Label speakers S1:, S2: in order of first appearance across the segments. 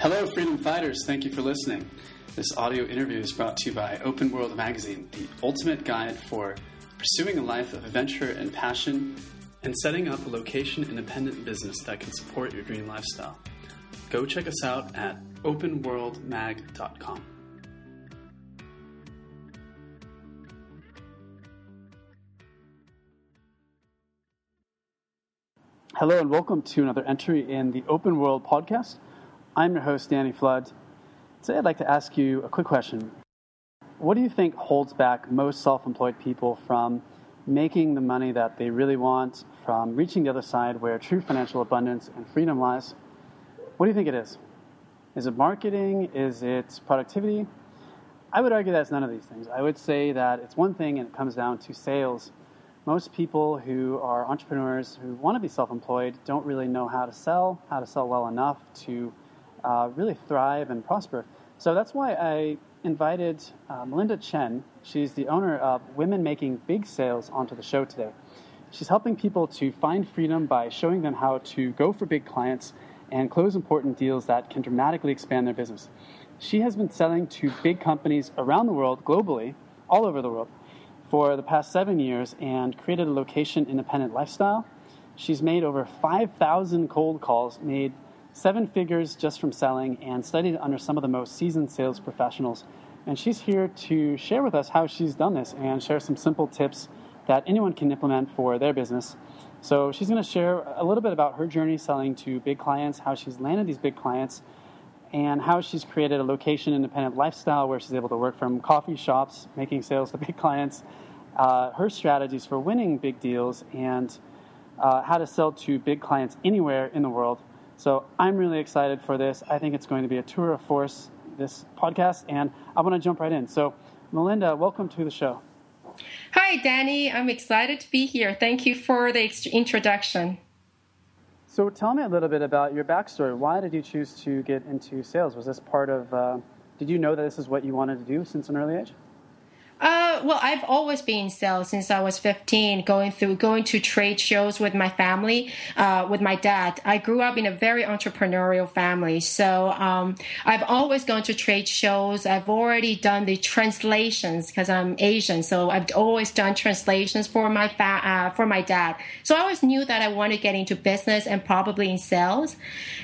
S1: Hello, freedom fighters. Thank you for listening. This audio interview is brought to you by Open World Magazine, the ultimate guide for pursuing a life of adventure and passion and setting up a location independent business that can support your dream lifestyle. Go check us out at openworldmag.com. Hello, and welcome to another entry in the Open World podcast. I'm your host, Danny Flood. Today, I'd like to ask you a quick question. What do you think holds back most self employed people from making the money that they really want, from reaching the other side where true financial abundance and freedom lies? What do you think it is? Is it marketing? Is it productivity? I would argue that it's none of these things. I would say that it's one thing and it comes down to sales most people who are entrepreneurs who want to be self employed don't really know how to sell, how to sell well enough to uh, really thrive and prosper. So that's why I invited uh, Melinda Chen. She's the owner of Women Making Big Sales onto the show today. She's helping people to find freedom by showing them how to go for big clients and close important deals that can dramatically expand their business. She has been selling to big companies around the world, globally, all over the world for the past seven years and created a location independent lifestyle. She's made over 5,000 cold calls, made seven figures just from selling, and studied under some of the most seasoned sales professionals. And she's here to share with us how she's done this and share some simple tips that anyone can implement for their business. So she's going to share a little bit about her journey selling to big clients, how she's landed these big clients, and how she's created a location independent lifestyle where she's able to work from coffee shops, making sales to big clients, uh, her strategies for winning big deals, and uh, how to sell to big clients anywhere in the world. So I'm really excited for this. I think it's going to be a tour of force, this podcast, and I want to jump right in. So, Melinda, welcome to the show.
S2: Hi, Danny. I'm excited to be here. Thank you for the introduction.
S1: So tell me a little bit about your backstory. Why did you choose to get into sales? Was this part of, uh, did you know that this is what you wanted to do since an early age?
S2: Uh, well, I've always been in sales since I was 15, going through going to trade shows with my family, uh, with my dad. I grew up in a very entrepreneurial family, so um, I've always gone to trade shows. I've already done the translations because I'm Asian, so I've always done translations for my fa- uh, for my dad. So I always knew that I wanted to get into business and probably in sales.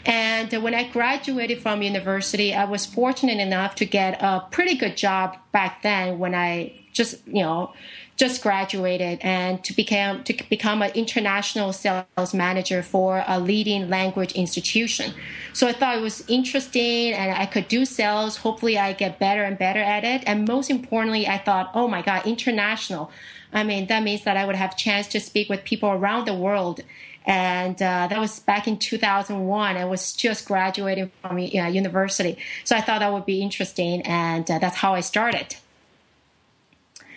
S2: And when I graduated from university, I was fortunate enough to get a pretty good job back then when I just you know just graduated and to become to become an international sales manager for a leading language institution. So I thought it was interesting and I could do sales. Hopefully I get better and better at it. And most importantly, I thought, oh my God, international. I mean, that means that I would have chance to speak with people around the world. And uh, that was back in 2001. I was just graduating from university. So I thought that would be interesting. And uh, that's how I started.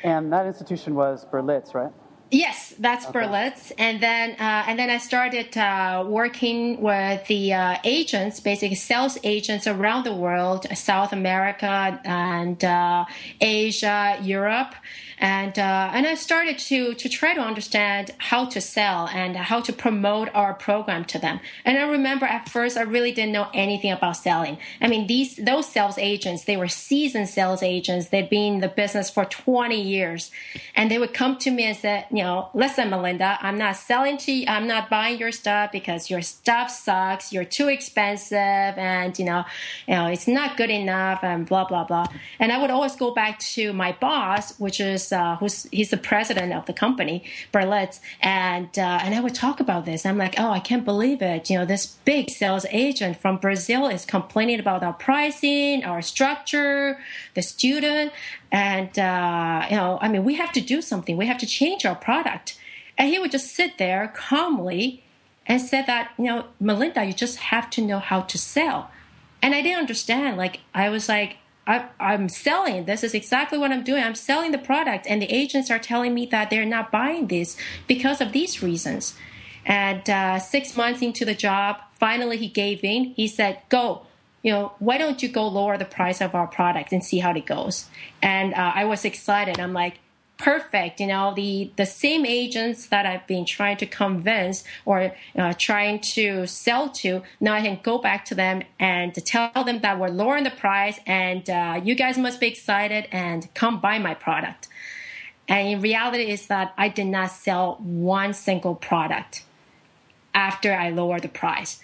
S1: And that institution was Berlitz, right?
S2: Yes, that's okay. Berlitz, and then uh, and then I started uh, working with the uh, agents, basically sales agents around the world, South America and uh, Asia, Europe, and uh, and I started to to try to understand how to sell and how to promote our program to them. And I remember at first I really didn't know anything about selling. I mean, these those sales agents they were seasoned sales agents. They'd been in the business for 20 years, and they would come to me and say, you know, listen, Melinda, I'm not selling to you. I'm not buying your stuff because your stuff sucks. You're too expensive, and you know, you know, it's not good enough, and blah blah blah. And I would always go back to my boss, which is uh, who's he's the president of the company, Berlitz, and uh, and I would talk about this. I'm like, oh, I can't believe it. You know, this big sales agent from Brazil is complaining about our pricing, our structure, the student, and uh, you know, I mean, we have to do something. We have to change our product. And he would just sit there calmly and said that, you know, Melinda, you just have to know how to sell. And I didn't understand. Like, I was like, I, am selling. This is exactly what I'm doing. I'm selling the product, and the agents are telling me that they're not buying this because of these reasons. And uh, six months into the job, finally he gave in. He said, "Go." You know, why don't you go lower the price of our product and see how it goes? And uh, I was excited. I'm like, perfect. You know, the, the same agents that I've been trying to convince or uh, trying to sell to, now I can go back to them and tell them that we're lowering the price and uh, you guys must be excited and come buy my product. And in reality is that I did not sell one single product after I lowered the price.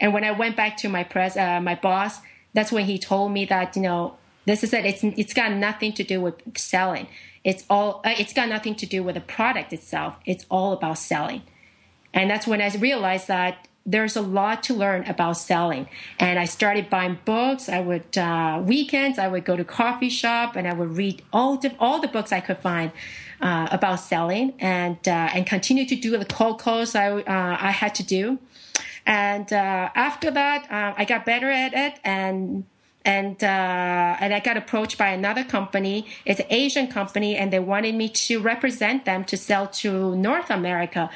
S2: And when I went back to my press, uh, my boss, that's when he told me that you know this is it. It's it's got nothing to do with selling. It's all uh, it's got nothing to do with the product itself. It's all about selling. And that's when I realized that there's a lot to learn about selling. And I started buying books. I would uh, weekends I would go to coffee shop and I would read all the all the books I could find uh, about selling and uh, and continue to do the cold calls I uh, I had to do. And after that, I got better at it and and uh, and I got approached by another company. It's an Asian company, and they wanted me to represent them to sell to North America.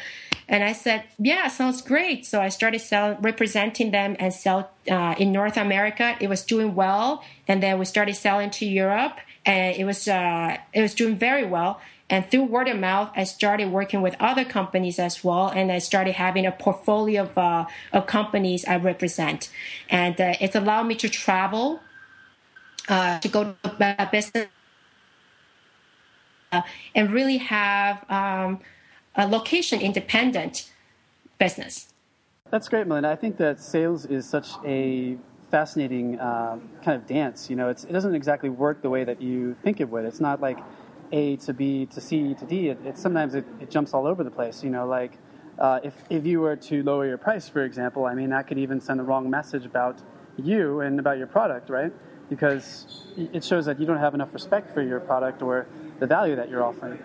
S2: And I said, "Yeah, sounds great." So I started selling, representing them, and sell uh, in North America. It was doing well, and then we started selling to Europe, and it was uh, it was doing very well. And through word of mouth, I started working with other companies as well, and I started having a portfolio of, uh, of companies I represent. And uh, it's allowed me to travel, uh, to go to business, uh, and really have um, a location independent business.
S1: That's great, Melinda. I think that sales is such a fascinating uh, kind of dance. You know, it doesn't exactly work the way that you think it would. It's not like a to B to C to D, it, it sometimes it, it, jumps all over the place. You know, like uh, if if you were to lower your price, for example, I mean that could even send the wrong message about you and about your product, right? Because it shows that you don't have enough respect for your product or the value that you're offering.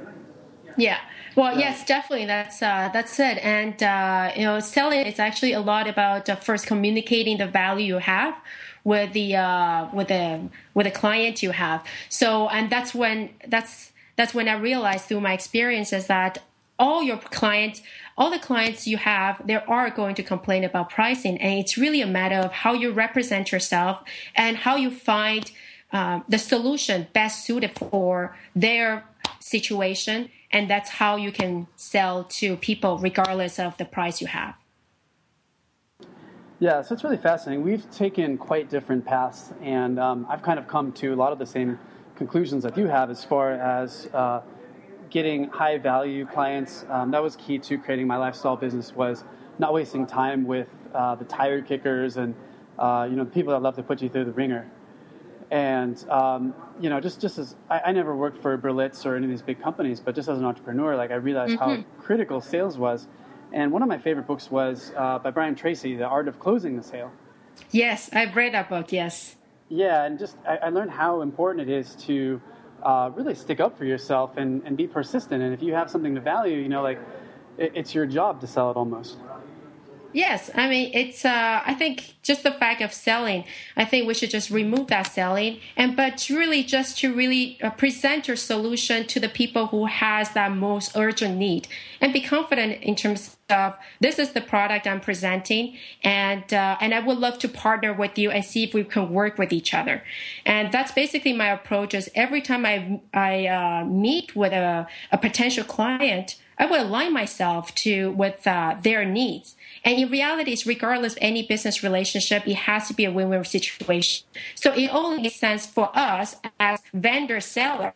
S2: Yeah. Well, yeah. yes, definitely. That's uh, that's it. And uh, you know, selling is actually a lot about uh, first communicating the value you have with the uh, with the with the client you have. So, and that's when that's that's when I realized through my experiences that all your clients, all the clients you have, they are going to complain about pricing. And it's really a matter of how you represent yourself and how you find uh, the solution best suited for their situation. And that's how you can sell to people regardless of the price you have.
S1: Yeah, so it's really fascinating. We've taken quite different paths, and um, I've kind of come to a lot of the same conclusions that you have as far as uh, getting high value clients. Um, that was key to creating my lifestyle business was not wasting time with uh, the tire kickers and uh, you know the people that love to put you through the ringer. And um, you know, just just as I, I, never worked for Berlitz or any of these big companies, but just as an entrepreneur, like I realized mm-hmm. how critical sales was. And one of my favorite books was uh, by Brian Tracy, The Art of Closing the Sale.
S2: Yes, I've read that book. Yes.
S1: Yeah, and just I, I learned how important it is to uh, really stick up for yourself and, and be persistent. And if you have something to value, you know, like it, it's your job to sell it almost.
S2: Yes, I mean it's. Uh, I think just the fact of selling. I think we should just remove that selling, and but really just to really uh, present your solution to the people who has that most urgent need, and be confident in terms of this is the product I'm presenting, and uh, and I would love to partner with you and see if we can work with each other. And that's basically my approach. Is every time I I uh, meet with a, a potential client. I would align myself to with uh, their needs. And in reality, it's regardless of any business relationship, it has to be a win-win situation. So it only makes sense for us as vendor seller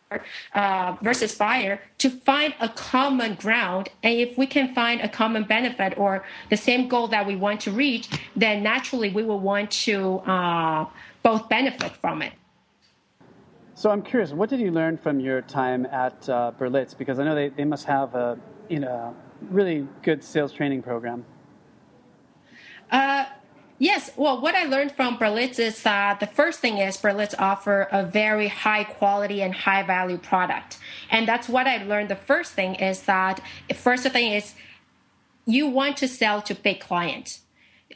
S2: uh, versus buyer to find a common ground. And if we can find a common benefit or the same goal that we want to reach, then naturally we will want to uh, both benefit from it.
S1: So I'm curious, what did you learn from your time at uh, Berlitz? Because I know they, they must have a you know really good sales training program.
S2: Uh, yes. Well, what I learned from Berlitz is that the first thing is Berlitz offer a very high quality and high value product, and that's what I learned. The first thing is that first thing is you want to sell to big clients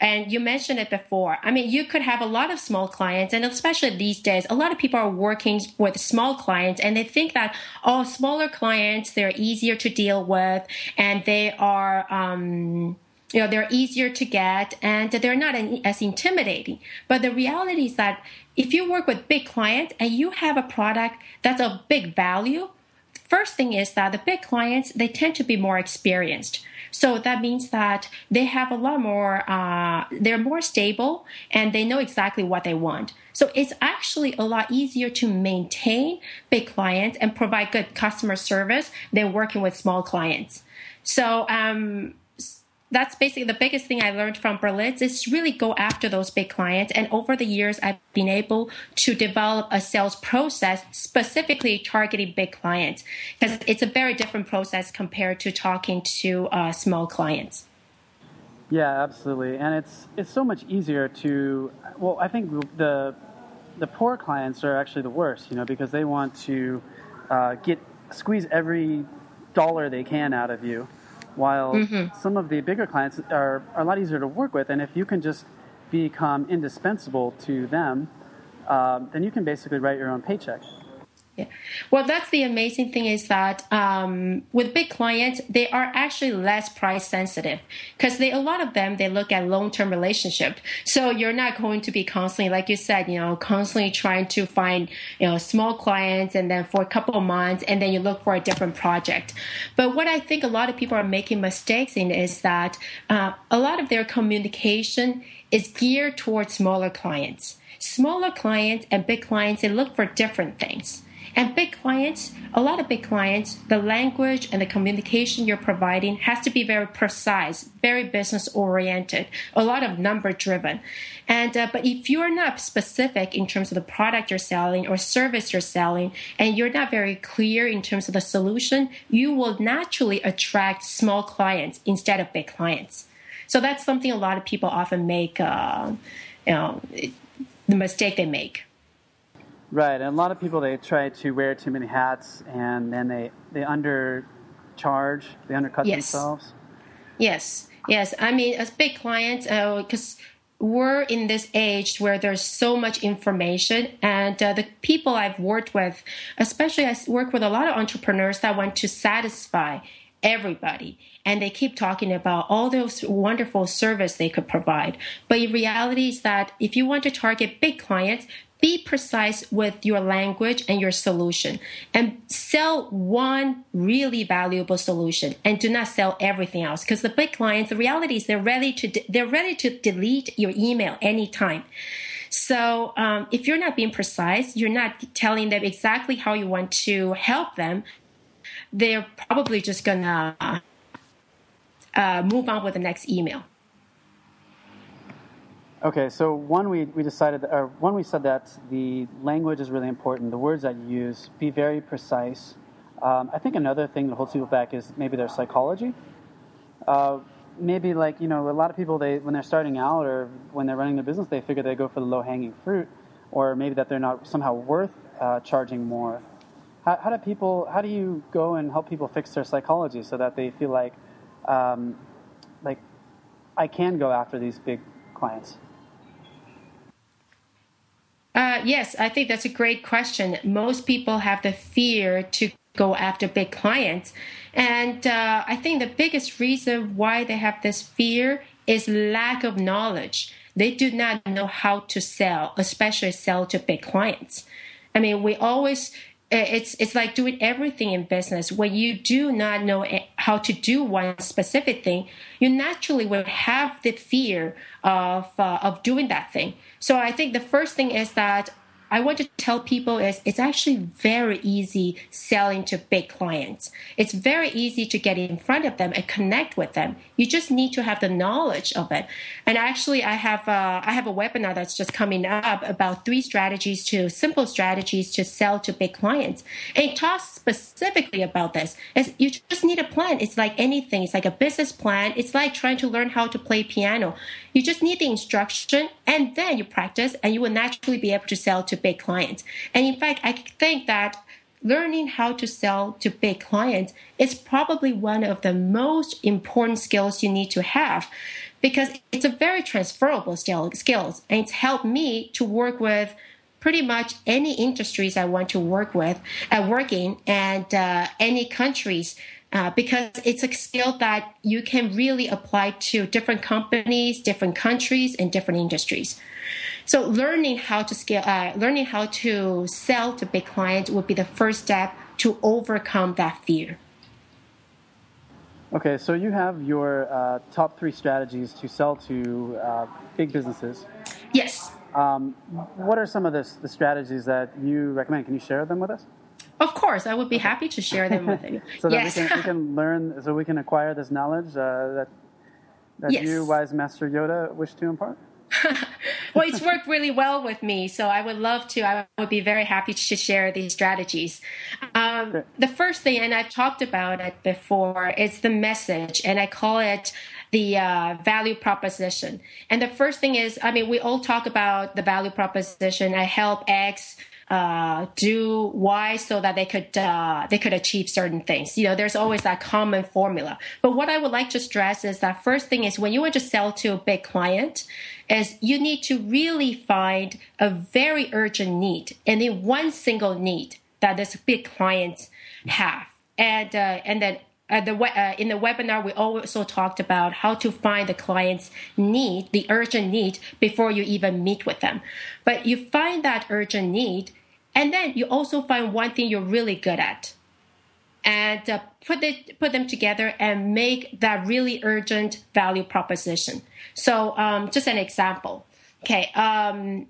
S2: and you mentioned it before. I mean, you could have a lot of small clients, and especially these days, a lot of people are working with small clients, and they think that oh, smaller clients they're easier to deal with, and they are. Um, you know they're easier to get and they're not as intimidating but the reality is that if you work with big clients and you have a product that's of big value first thing is that the big clients they tend to be more experienced. So that means that they have a lot more, uh, they're more stable and they know exactly what they want. So it's actually a lot easier to maintain big clients and provide good customer service than working with small clients. So, um, that's basically the biggest thing I learned from Berlitz is really go after those big clients. And over the years, I've been able to develop a sales process specifically targeting big clients because it's a very different process compared to talking to uh, small clients.
S1: Yeah, absolutely, and it's it's so much easier to. Well, I think the the poor clients are actually the worst, you know, because they want to uh, get squeeze every dollar they can out of you while mm-hmm. some of the bigger clients are, are a lot easier to work with. And if you can just become indispensable to them, um, then you can basically write your own paycheck.
S2: Yeah. Well, that's the amazing thing is that um, with big clients, they are actually less price sensitive because they a lot of them they look at long term relationship. So you're not going to be constantly, like you said, you know, constantly trying to find you know small clients and then for a couple of months and then you look for a different project. But what I think a lot of people are making mistakes in is that uh, a lot of their communication is geared towards smaller clients. Smaller clients and big clients they look for different things. And big clients, a lot of big clients, the language and the communication you're providing has to be very precise, very business oriented, a lot of number driven. And uh, but if you're not specific in terms of the product you're selling or service you're selling, and you're not very clear in terms of the solution, you will naturally attract small clients instead of big clients. So that's something a lot of people often make, uh, you know, the mistake they make.
S1: Right, and a lot of people they try to wear too many hats, and then they they undercharge, they undercut yes. themselves.
S2: Yes, yes. I mean, as big clients, because uh, we're in this age where there's so much information, and uh, the people I've worked with, especially I work with a lot of entrepreneurs that want to satisfy everybody and they keep talking about all those wonderful service they could provide but in reality is that if you want to target big clients be precise with your language and your solution. And sell one really valuable solution and do not sell everything else. Because the big clients the reality is they're ready to de- they're ready to delete your email anytime. So um, if you're not being precise you're not telling them exactly how you want to help them they're probably just gonna uh, move on with the next email
S1: Okay, so one we, we decided, or one we said that the language is really important, the words that you use, be very precise. Um, I think another thing that holds people back is maybe their psychology. Uh, maybe like, you know, a lot of people, they when they're starting out or when they're running their business, they figure they go for the low hanging fruit, or maybe that they're not somehow worth uh, charging more. How, how, do people, how do you go and help people fix their psychology so that they feel like, um, like, I can go after these big clients?
S2: Uh, yes, I think that's a great question. Most people have the fear to go after big clients. And uh, I think the biggest reason why they have this fear is lack of knowledge. They do not know how to sell, especially sell to big clients. I mean, we always it's it's like doing everything in business. When you do not know how to do one specific thing you naturally will have the fear of uh, of doing that thing. So i think the first thing is that I want to tell people is it's actually very easy selling to big clients. It's very easy to get in front of them and connect with them. You just need to have the knowledge of it. And actually, I have a, uh, I have a webinar that's just coming up about three strategies to simple strategies to sell to big clients. And it talks specifically about this. It's, you just need a plan. It's like anything. It's like a business plan. It's like trying to learn how to play piano. You just need the instruction and then you practice and you will naturally be able to sell to big clients. And in fact, I think that learning how to sell to big clients is probably one of the most important skills you need to have because it's a very transferable skill, skills and it's helped me to work with pretty much any industries I want to work with, uh, work in, and uh, any countries. Uh, because it's a skill that you can really apply to different companies, different countries, and different industries. So learning how to scale, uh, learning how to sell to big clients would be the first step to overcome that fear.
S1: Okay, so you have your uh, top three strategies to sell to uh, big businesses.
S2: Yes.
S1: Um, what are some of the, the strategies that you recommend? Can you share them with us?
S2: Of course, I would be happy to share them with you.
S1: so
S2: yes.
S1: that we can, we can, learn, so we can acquire this knowledge uh, that that yes. you, wise Master Yoda, wish to impart.
S2: well, it's worked really well with me, so I would love to. I would be very happy to share these strategies. Um, the first thing, and I've talked about it before, is the message, and I call it the uh, value proposition. And the first thing is, I mean, we all talk about the value proposition. I help X uh, do why so that they could uh, they could achieve certain things. You know, there's always that common formula. But what I would like to stress is that first thing is when you want to sell to a big client, is you need to really find a very urgent need and then one single need that this big clients have, and uh, and then uh, the uh, in the webinar we also talked about how to find the client's need the urgent need before you even meet with them. But you find that urgent need and then you also find one thing you're really good at. And uh, put it put them together and make that really urgent value proposition. So um, just an example. Okay um,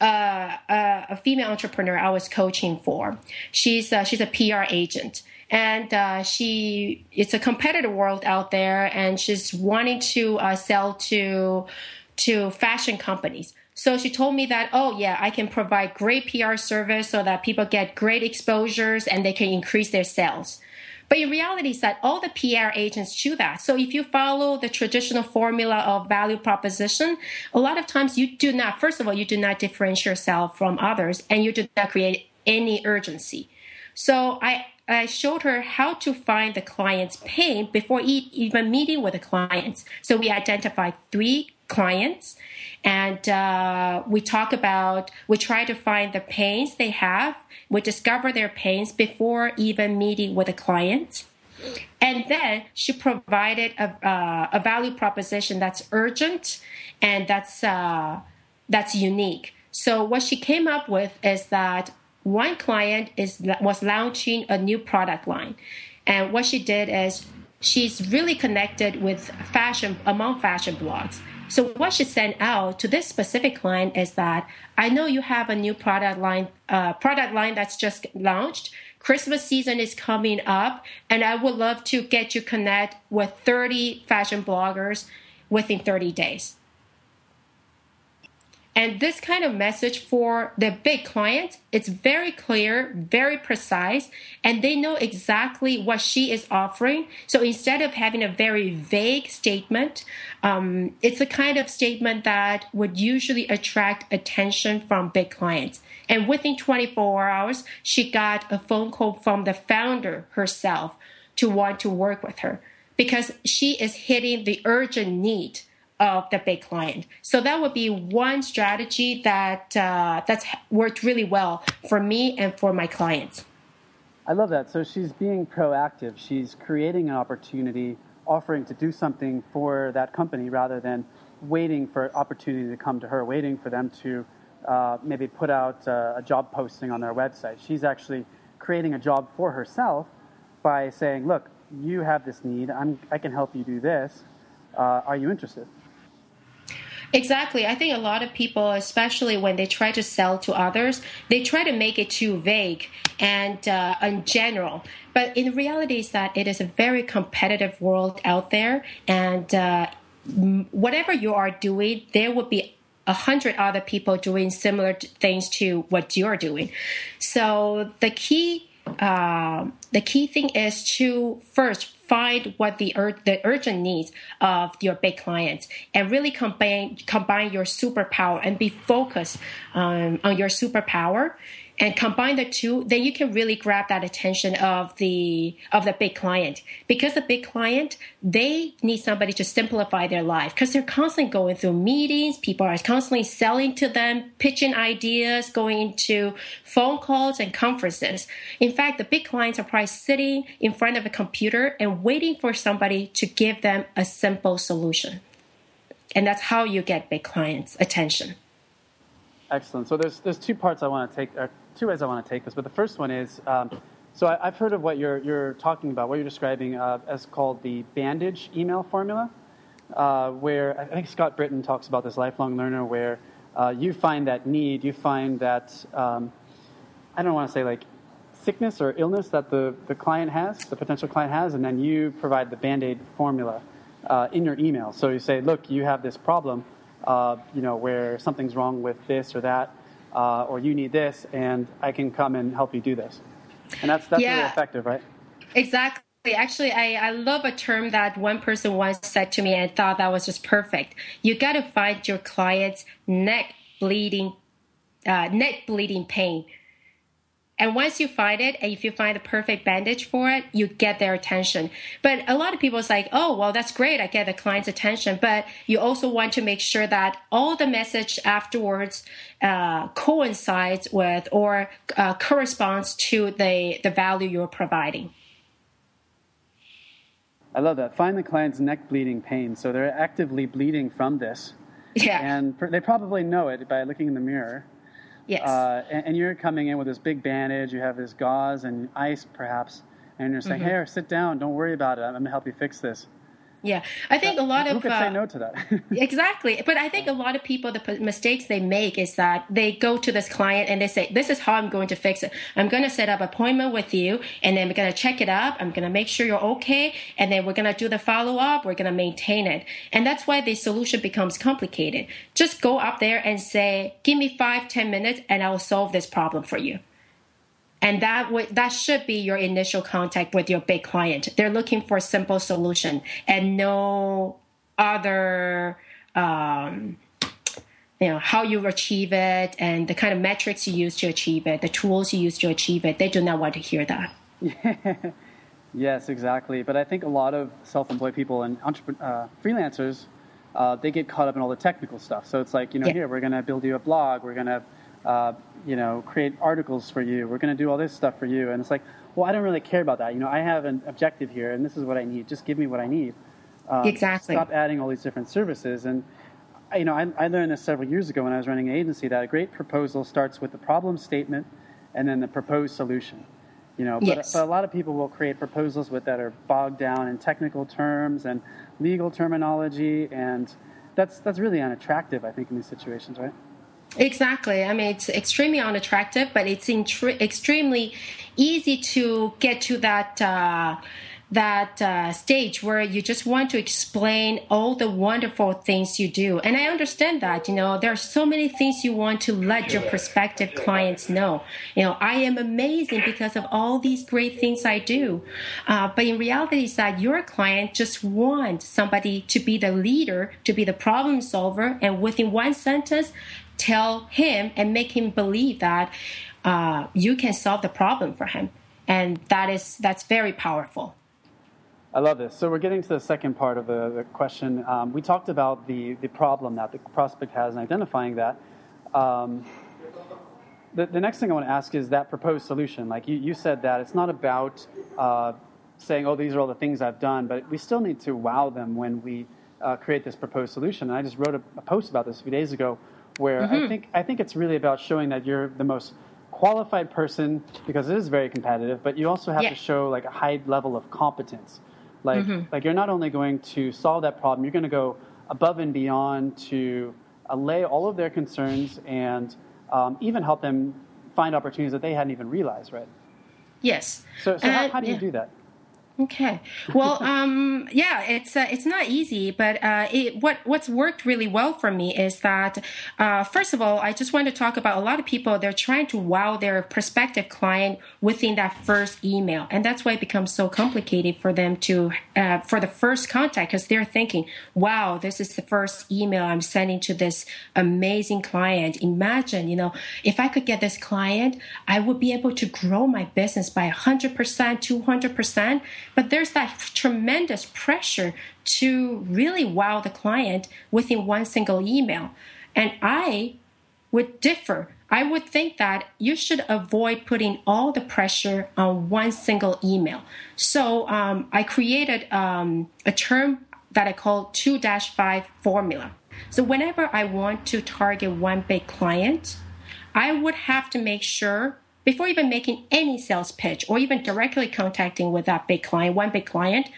S2: uh, uh, a female entrepreneur I was coaching for. She's she's a PR agent, and uh, she it's a competitive world out there and she's wanting to uh, sell to to fashion companies so she told me that oh yeah i can provide great pr service so that people get great exposures and they can increase their sales but in reality is that all the PR agents do that. So if you follow the traditional formula of value proposition, a lot of times you do not, first of all, you do not differentiate yourself from others and you do not create any urgency. So I I showed her how to find the client's pain before even meeting with the clients. So we identified three clients and uh, we talk about we try to find the pains they have. We discover their pains before even meeting with the client. And then she provided a, uh, a value proposition that's urgent and that's uh, that's unique. So what she came up with is that one client is was launching a new product line, and what she did is she's really connected with fashion among fashion blogs. So what she sent out to this specific client is that I know you have a new product line, uh, product line that's just launched. Christmas season is coming up, and I would love to get you connect with 30 fashion bloggers within 30 days. And this kind of message for the big clients, it's very clear, very precise, and they know exactly what she is offering. So instead of having a very vague statement, um, it's a kind of statement that would usually attract attention from big clients. And within 24 hours, she got a phone call from the founder herself to want to work with her because she is hitting the urgent need of the big client. So that would be one strategy that uh, that's worked really well for me and for my clients.
S1: I love that. So she's being proactive. She's creating an opportunity, offering to do something for that company rather than waiting for opportunity to come to her, waiting for them to uh, maybe put out uh, a job posting on their website. She's actually creating a job for herself by saying, "Look, you have this need. I'm, I can help you do this. Uh, are you interested?"
S2: Exactly. I think a lot of people, especially when they try to sell to others, they try to make it too vague and uh, in general. But in reality, is that it is a very competitive world out there, and uh, whatever you are doing, there will be a hundred other people doing similar things to what you're doing. So the key, uh, the key thing is to first find what the ur- the urgent needs of your big clients and really combine combine your superpower and be focused um, on your superpower and combine the two, then you can really grab that attention of the of the big client. Because the big client, they need somebody to simplify their life because they're constantly going through meetings. People are constantly selling to them, pitching ideas, going into phone calls and conferences. In fact, the big clients are probably sitting in front of a computer and waiting for somebody to give them a simple solution. And that's how you get big clients' attention.
S1: Excellent. So there's there's two parts I want to take, or two ways I want to take this. But the first one is, um, So I, have heard of what you're, you're talking about, what you're describing uh, as called the bandage email formula, uh, where I think Scott Britton talks about this lifelong learner where uh, you find that need, you find that, um, I don't want to say like sickness or illness that the, the client has, the potential client has, and then you provide the band-aid formula uh, in your email. So you say, look, you have this problem, uh, you know, where something's wrong with this or that, uh, or you need this, and I can come and help you do this. And that's that's yeah, really effective, right?
S2: Exactly. Actually, I, I love a term that one person once said to me and thought that was just perfect. You got to find your client's neck bleeding, uh, neck bleeding pain. And once you find it, and if you find the perfect bandage for it, you get their attention. But a lot of people is like, oh, well, that's great. I get the client's attention. But you also want to make sure that all the message afterwards uh, coincides with or uh, corresponds to the, the value you're providing.
S1: I love that. Find the client's neck bleeding pain. So they're actively bleeding from this.
S2: Yeah.
S1: And they probably know it by looking in the mirror.
S2: Yes.
S1: Uh, and, and, you're coming in with this big bandage, you have this gauze and ice perhaps, and you're saying, mm-hmm. hey, sit down, don't worry about it, I'm going to help you fix this.
S2: Yeah, I think a lot
S1: who
S2: of
S1: could uh, say no to that.
S2: exactly, but I think a lot of people the p- mistakes they make is that they go to this client and they say, "This is how I'm going to fix it. I'm going to set up appointment with you, and then we're going to check it up. I'm going to make sure you're okay, and then we're going to do the follow up. We're going to maintain it, and that's why the solution becomes complicated. Just go up there and say, "Give me five, ten minutes, and I'll solve this problem for you." And that would that should be your initial contact with your big client. They're looking for a simple solution and no other um, you know how you achieve it and the kind of metrics you use to achieve it the tools you use to achieve it. They do not want to hear that.
S1: Yes exactly. But i think a lot of self-employed people and uh, freelancers uh, they get caught up in all the technical stuff. So it's like you know yeah. here we're going to build you a blog we're going to uh, you know, create articles for you. We're going to do all this stuff for you. And it's like, well, I don't really care about that. You know, I have an objective here, and this is what I need. Just give me what I need.
S2: Um, exactly.
S1: Stop adding all these different services. And, you know, I, I learned this several years ago when I was running an agency that a great proposal starts with the problem statement and then the proposed solution. You know, but,
S2: yes.
S1: but a lot of people will create proposals with that are bogged down in technical terms and legal terminology, and that's that's really unattractive, I think, in these situations, right?
S2: Exactly. I mean, it's extremely unattractive, but it's extremely easy to get to that uh, that uh, stage where you just want to explain all the wonderful things you do. And I understand that. You know, there are so many things you want to let your prospective clients know. You know, I am amazing because of all these great things I do. Uh, but in reality, is that your client just wants somebody to be the leader, to be the problem solver, and within one sentence tell him and make him believe that uh, you can solve the problem for him, and that is that's very powerful.
S1: I love this. So we're getting to the second part of the, the question. Um, we talked about the, the problem that the prospect has and identifying that. Um, the, the next thing I want to ask is that proposed solution. Like you, you said that it's not about uh, saying, oh, these are all the things I've done, but we still need to wow them when we uh, create this proposed solution. And I just wrote a, a post about this a few days ago where mm-hmm. I think I think it's really about showing that you're the most qualified person because it is very competitive, but you also have yeah. to show like a high level of competence. Like mm-hmm. like you're not only going to solve that problem, you're going to go above and beyond to allay all of their concerns and um, even help them find opportunities that they hadn't even realized, right?
S2: Yes.
S1: So, so uh, how, how, do you do that?
S2: Okay. Well, um, yeah, it's uh, it's not easy, but uh, it, what what's worked really well for me is that uh, first of all, I just want to talk about a lot of people. They're trying to wow their prospective client within that first email, and that's why it becomes so complicated for them to uh, for the first contact because they're thinking, "Wow, this is the first email I'm sending to this amazing client." Imagine, you know, if I could get this client, I would be able to grow my business by hundred percent, two hundred percent but there's that tremendous pressure to really wow the client within one single email. And I would differ. I would think that you should avoid putting all the pressure on one single email. So um, I created um, a term that I call 2 5 formula. So whenever I want to target one big client, I would have to make sure before even making any sales pitch or even directly contacting with that big client, one big client,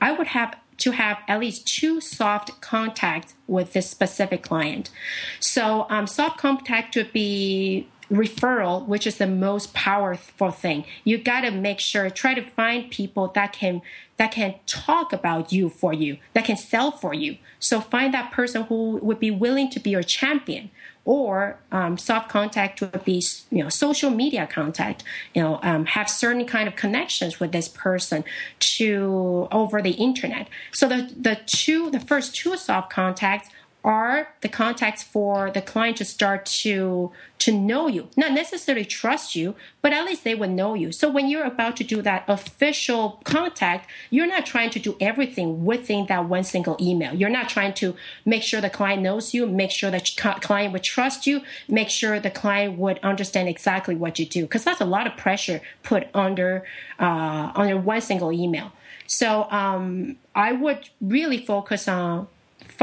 S2: I would have to have at least two soft contacts with this specific client. So um, soft contact would be referral, which is the most powerful thing. You got to make sure, try to find people that can that can talk about you for you, that can sell for you. So find that person who would be willing to be your champion. Or um, soft contact would be, you know, social media contact. You know, um, have certain kind of connections with this person to over the internet. So the the two, the first two soft contacts are the contacts for the client to start to to know you. Not necessarily trust you but at least they would know you. So when you're about to do that official contact you're not trying to do everything within that one single email. You're not trying to make sure the client knows you make sure that the client would trust you make sure the client would understand exactly what you do because that's a lot of pressure put under uh, under one single email. So um, i would really focus on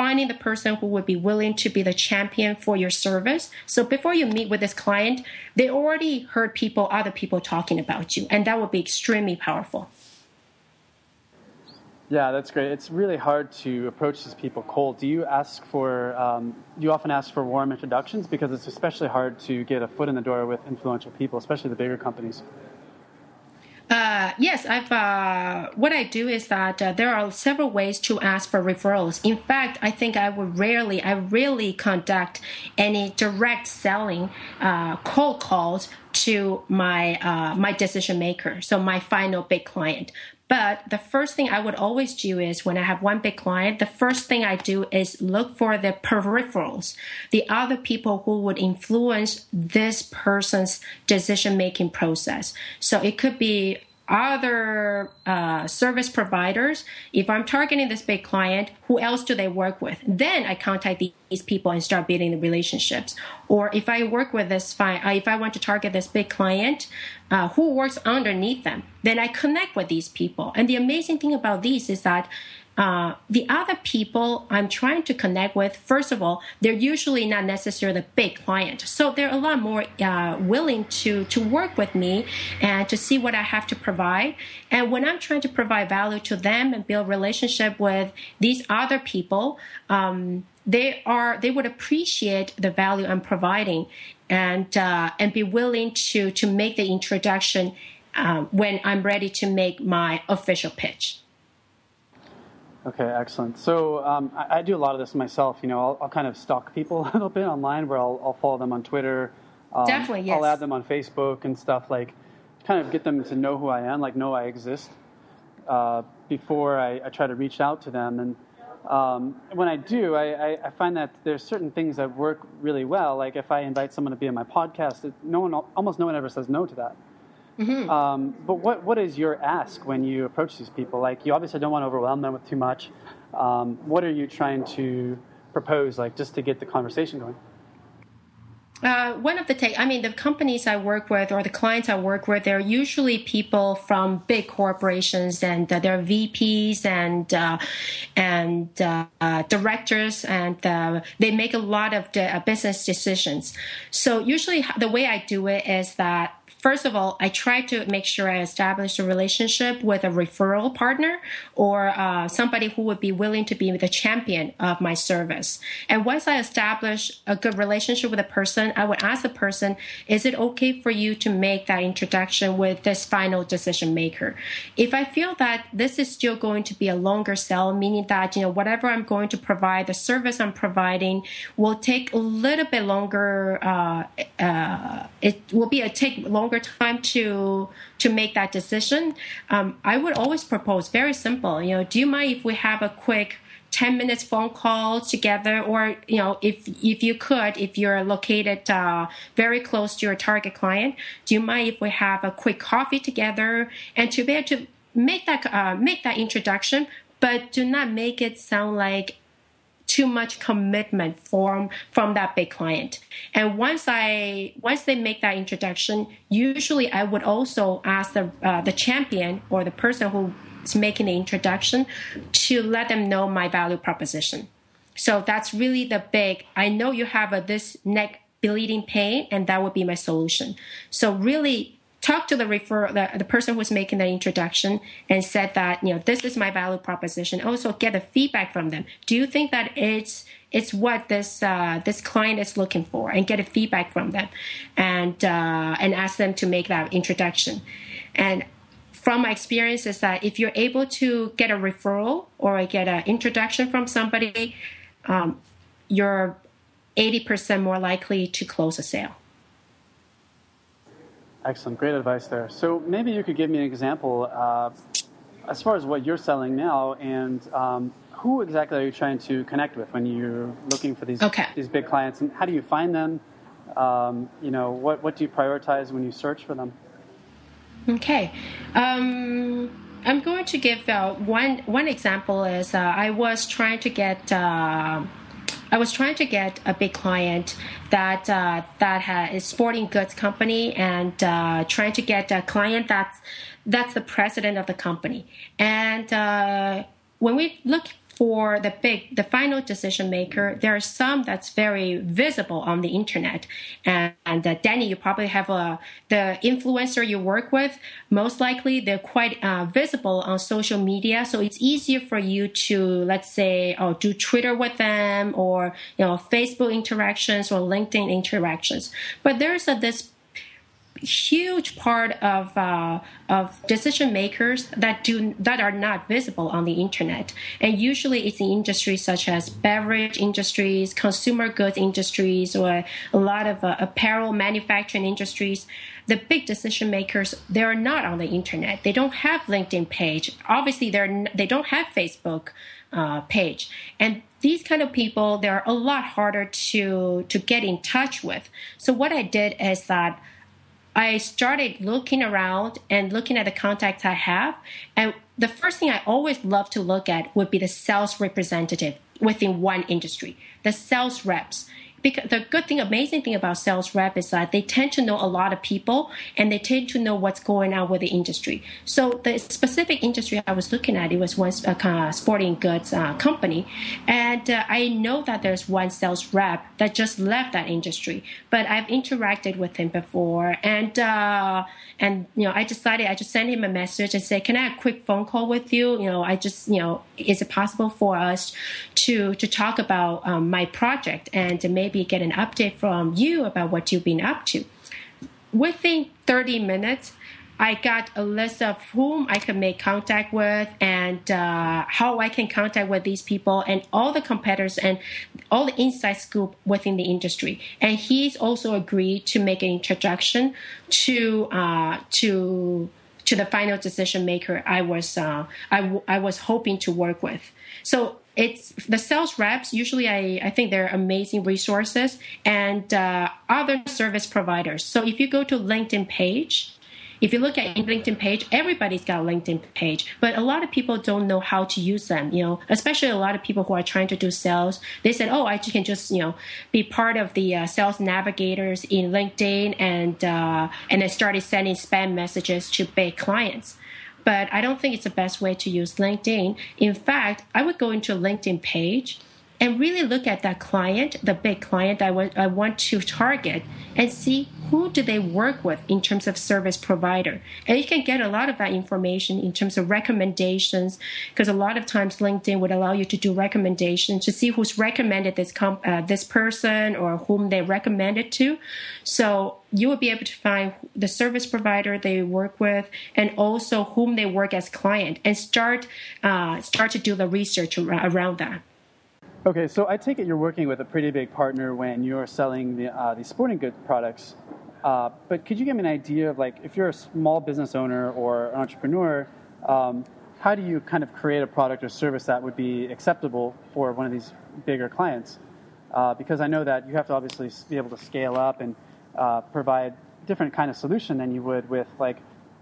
S2: finding the person who would be willing to be the champion for your service. So before you meet with this client, they already heard people, other people talking about you, and that would be extremely powerful.
S1: Yeah, that's great. It's really hard to approach these people cold. Do you ask for? Um, you often ask for warm introductions because it's especially hard to get a foot in the door with influential people, especially the bigger companies?
S2: Uh, yes, I've. Uh, what I do is that uh, there are several ways to ask for referrals. In fact, I think I would rarely, I rarely conduct any direct selling uh, cold calls to my uh, my decision maker, so my final big client. But the first thing I would always do is when I have one big client, the first thing I do is look for the peripherals, the other people who would influence this person's decision making process. So it could be other uh, service providers. If I'm targeting this big client, who else do they work with? Then I contact these people and start building the relationships. Or if I work with this. Uh, if I want to target this big client, uh, who works underneath them, then I connect with these people. And the amazing thing about these is that uh, the other people I'm trying to connect with, first of all, they're usually not necessarily the big client. So they're a lot more uh, willing to, to work with me and to see what I have to provide. And when I'm trying to provide value to them and build relationship with these other people, um, they are they would appreciate the value I'm providing and uh, and be willing to to make the introduction uh, when I'm ready to make my official pitch.
S1: Okay, excellent. So um, I, I, do a lot of this myself. You know, I'll, I'll, kind of stalk people a little bit online, where I'll, I'll follow them on Twitter.
S2: Um, Definitely, yes.
S1: I'll add them on Facebook and stuff like, kind of get them to know who I am, like know I exist, uh, before I, I, try to reach out to them. And um, when I do, I, I, find that there's certain things that work really well. Like if I invite someone to be on my podcast, it, no one, almost no one ever says no to that. Mm-hmm. Um, but what, what is your ask when you approach these people? Like, you obviously don't want to overwhelm them with too much. Um, what are you trying to propose, like, just to get the conversation going?
S2: Uh, one of the take, I mean, the companies I work with or the clients I work with, they're usually people from big corporations and uh, they're VPs and uh, and uh, directors and uh, they make a lot of the, uh, business decisions. So usually, the way I do it is that First of all, I try to make sure I establish a relationship with a referral partner or uh, somebody who would be willing to be the champion of my service. And once I establish a good relationship with a person, I would ask the person, is it okay for you to make that introduction with this final decision maker? If I feel that this is still going to be a longer sell, meaning that, you know, whatever I'm going to provide, the service I'm providing will take a little bit longer, uh, uh, it will be a take longer time to to make that decision, um, I would always propose very simple. You know, do you mind if we have a quick 10 minutes phone call together or you know if if you could if you're located uh, very close to your target client do you mind if we have a quick coffee together and to be able to make that uh, make that introduction but do not make it sound like too much commitment from from that big client. And once I once they make that introduction, usually I would also ask the uh, the champion or the person who is making the introduction to let them know my value proposition. So that's really the big. I know you have a, this neck bleeding pain, and that would be my solution. So really talk to the refer the, the person who's making the introduction and said that you know this is my value proposition. Also get the feedback from them. Do you think that it's it's what this uh, this client is looking for? And get a feedback from them and uh, and ask them to make that introduction. And from my experience is that if you're able to get a referral or get an introduction from somebody um, you're 80% more likely to close a sale
S1: Excellent, great advice there. So maybe you could give me an example uh, as far as what you're selling now, and um, who exactly are you trying to connect with when you're looking for these
S2: okay.
S1: these big clients, and how do you find them? Um, you know, what what do you prioritize when you search for them?
S2: Okay. Um, I'm going to give uh, one one example is uh, I was trying to get uh, I was trying to get a big client that uh, that a sporting goods company and uh, trying to get a client that's that's the president of the company. And uh, when we look for the big, the final decision maker, there are some that's very visible on the internet. And, and uh, Danny, you probably have a, the influencer you work with. Most likely, they're quite uh, visible on social media, so it's easier for you to, let's say, oh, do Twitter with them, or you know, Facebook interactions or LinkedIn interactions. But there's a, this huge part of uh, of decision makers that do that are not visible on the internet, and usually it's in industries such as beverage industries, consumer goods industries, or a lot of uh, apparel manufacturing industries. The big decision makers they are not on the internet. They don't have LinkedIn page. Obviously, they're they don't have Facebook uh, page, and these kind of people they're a lot harder to to get in touch with. So what I did is that I started looking around and looking at the contacts I have. And the first thing I always love to look at would be the sales representative within one industry, the sales reps because the good thing, amazing thing about sales rep is that they tend to know a lot of people and they tend to know what's going on with the industry. So the specific industry I was looking at, it was one uh, sporting goods uh, company, and uh, I know that there's one sales rep that just left that industry, but I've interacted with him before, and uh, and you know I decided I just sent him a message and said, can I have a quick phone call with you? You know, I just you know, is it possible for us to to talk about um, my project and maybe maybe get an update from you about what you've been up to. Within 30 minutes, I got a list of whom I can make contact with and uh, how I can contact with these people and all the competitors and all the inside scoop within the industry. And he's also agreed to make an introduction to uh, to to the final decision maker I was uh, I, w- I was hoping to work with. So it's the sales reps usually I, I think they're amazing resources and uh, other service providers. So if you go to linkedin page if you look at linkedin page everybody's got a linkedin page but a lot of people don't know how to use them you know especially a lot of people who are trying to do sales. They said oh i can just you know be part of the uh, sales navigators in linkedin and uh, and i started sending spam messages to big clients but I don't think it's the best way to use LinkedIn. In fact, I would go into a LinkedIn page and really look at that client, the big client I want to target, and see who do they work with in terms of service provider. And you can get a lot of that information in terms of recommendations, because a lot of times LinkedIn would allow you to do recommendations to see who's recommended this comp- uh, this person or whom they recommended to. So you will be able to find the service provider they work with and also whom they work as client and start uh, start to do the research around that.
S1: Okay, so I take it you're working with a pretty big partner when you're selling the, uh, sporting goods products. Uh, but could you give me an idea of like if you're a small business owner or an entrepreneur, um, how do you kind of create a product or service that would be acceptable for one of these bigger clients? Uh, because I know that you have to obviously be able to scale up and uh, provide different kind of solution than you would with like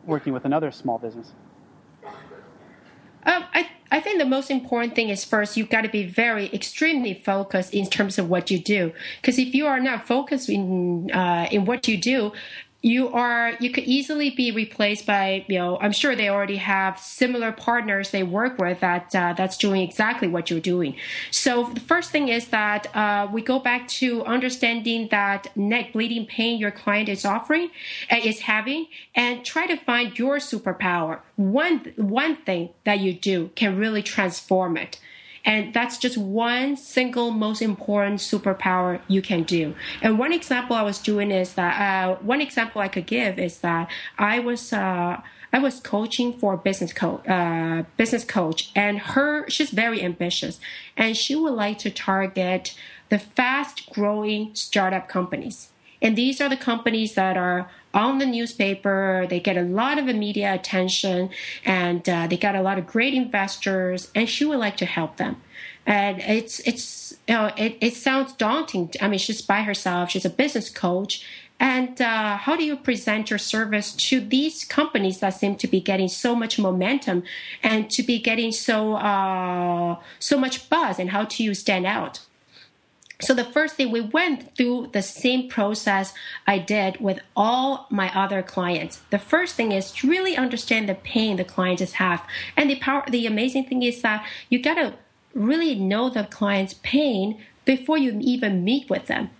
S1: working with another small business.
S2: Um, I I think the most important thing is first you've got to be very extremely focused in terms of what you do. Because if you are not focused in uh, in what you do, you are you could easily be replaced by you know i'm sure they already have similar partners they work with that uh, that's doing exactly what you're doing. So the first thing is that uh, we go back to understanding that neck bleeding pain your client is offering uh, is having and try to find your superpower. One one thing that you do can really transform it and that's just one single most important superpower you can do. And one example I was doing is that uh, one example I could give is that I was. Uh, I was coaching for a business coach, uh, business coach, and her she's very ambitious, and she would like to target the fast growing startup companies. And these are the companies that are on the newspaper. They get a lot of media attention and uh, they got a lot of great investors. And she would like to help them. And it's, it's, you know, it, it sounds daunting. I mean, she's by herself. She's a business coach. And uh, how do you present your service to these companies that seem to be getting so much momentum and to be getting so uh, so much buzz? And how do you stand out? So the first thing we went through the same process I did with all my other clients. The first thing is to really understand the pain the clients have. And the power the amazing thing is that you gotta really know the client's pain before you even meet with them.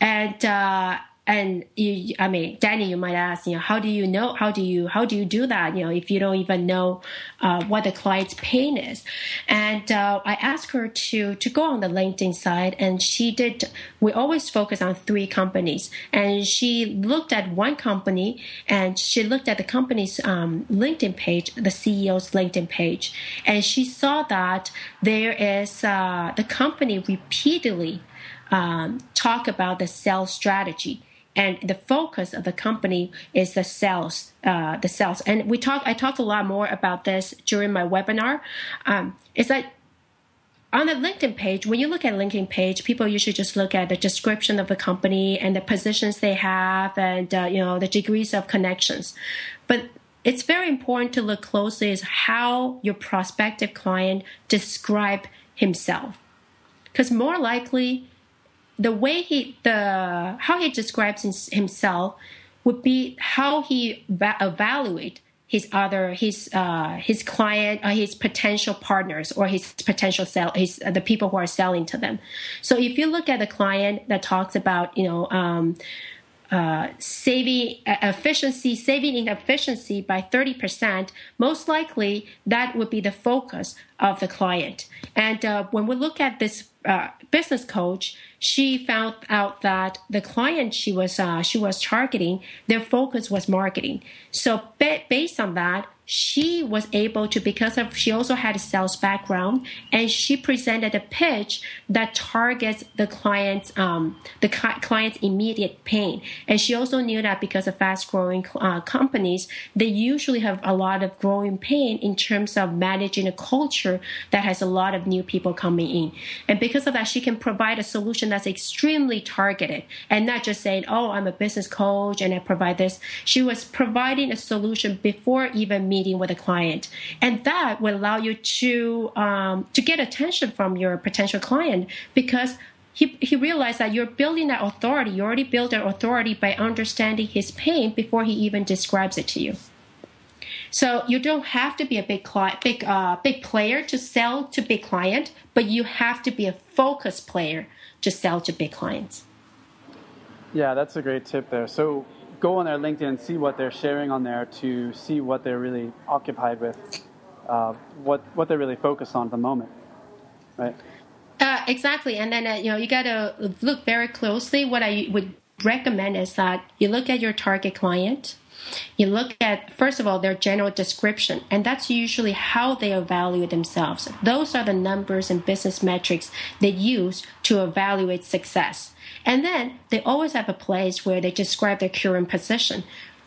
S2: And uh, and you, I mean, Danny, you might ask, you know, how do you know? How do you how do you do that? You know, if you don't even know uh, what the client's pain is. And uh, I asked her to to go on the LinkedIn side, and she did. We always focus on three companies, and she looked at one company, and she looked at the company's um, LinkedIn page, the CEO's LinkedIn page, and she saw that there is uh, the company repeatedly um, talk about the sales strategy and the focus of the company is the sales uh, the sales. And we talk i talked a lot more about this during my webinar. Um, is that on the linkedin page when you look at linkedin page people usually just look at the description of the company and the positions they have and uh, you know the degrees of connections. But it's very important to look closely is how your prospective client describe himself. Because more likely the way he the how he describes himself would be how he va- evaluate his other his uh, his client uh, his potential partners or his potential sell his uh, the people who are selling to them so if you look at the client that talks about you know um, uh, saving uh, efficiency, saving in efficiency by 30%, most likely that would be the focus of the client. And uh, when we look at this business coach, she found out that the client she was uh, she was targeting, their focus was marketing. So ba- based on that, she was able to because of she also had a sales background and she presented a pitch that targets the client's um, the client's immediate pain and she also knew that because of fast growing uh, companies they usually have a lot of growing pain in terms of managing a culture that has a lot of new people coming in and because of that she can provide a solution that's extremely targeted and not just saying oh i'm a business coach and i provide this she was providing a solution before even meeting with a client, and that will allow you to um, to get attention from your potential client because he, he realized that you're building that authority. You already built that authority by understanding his pain before he even describes it to you. So you don't have to be a big client, big uh, big player to sell to big client, but you have to be a focused player to sell to big clients.
S1: Yeah, that's a great tip there. So go on their LinkedIn, see what they're sharing on there to see what they're really occupied with, uh, what what they're really focused on at the moment, right?
S2: Uh, exactly, and then uh, you know you got to look very closely. What I would recommend is that you look at your target client. You look at, first of all, their general description, and that's usually how they evaluate themselves. Those are the numbers and business metrics they use to evaluate success. And then they always have a place where they describe their current position.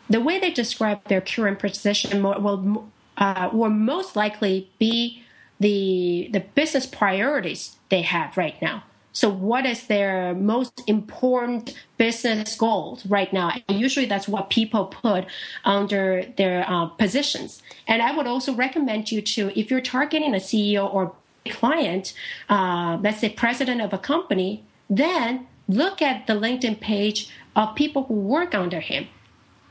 S2: The way they describe their current position will, uh, will most likely be the, the business priorities they have right now. So, what is their most important business goals right now? And usually, that's what people put under their uh, positions. And I would also recommend you to, if you're targeting a CEO or client, uh, let's say president of a company, then look at the LinkedIn page of people who work under him.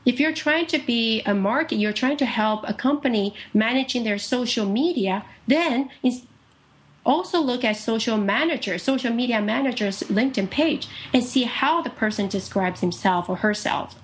S2: If you're trying to be a market, you're trying to help a company managing their social media, then also look at social manager, social media manager's LinkedIn page and see how the person describes himself or herself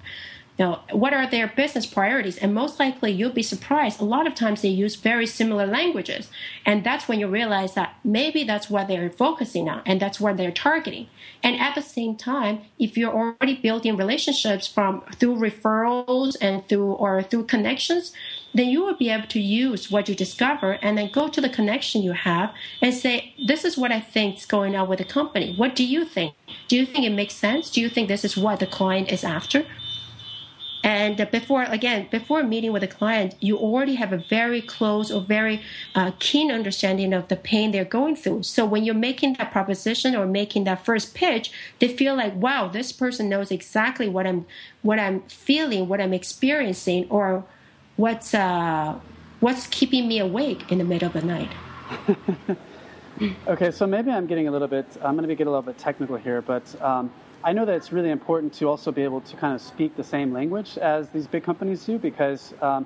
S2: you know, what are their business priorities? And most likely you'll be surprised. A lot of times they use very similar languages. And that's when you realize that maybe that's what they're focusing on and that's what they're targeting. And at the same time, if you're already building relationships from through referrals and through or through connections, then you will be able to use what you discover and then go to the connection you have and say, this is what I think is going on with the company. What do you think? Do you think it makes sense? Do you think this is what the client is after? And before, again, before meeting with a client, you already have a very close or very uh, keen understanding of the pain they're going through. So when you're making that proposition or making that first pitch, they feel like, wow, this person knows exactly what I'm, what I'm feeling, what I'm experiencing, or what's, uh, what's keeping me awake in the middle of the night.
S1: okay, so maybe I'm getting a little bit, I'm going to getting a little bit technical here, but. Um, I know that it's really important to also be able to kind of speak the same language as these big companies do because um,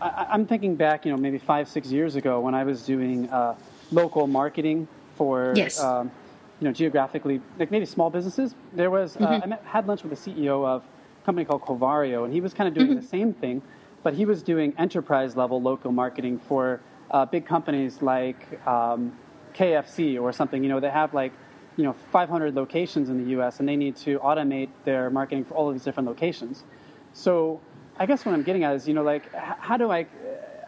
S1: I, am thinking back, you know, maybe five, six years ago when I was doing uh, local marketing for,
S2: yes.
S1: um, you know, geographically, like maybe small businesses. There was, uh, mm-hmm. I met, had lunch with the CEO of a company called Covario, and he was kind of doing mm-hmm. the same thing, but he was doing enterprise level local marketing for uh, big companies like um, KFC or something. You know, they have like you know 500 locations in the U.S. and they need to automate their marketing for all of these different locations. So I guess what I'm getting at is you know like how do I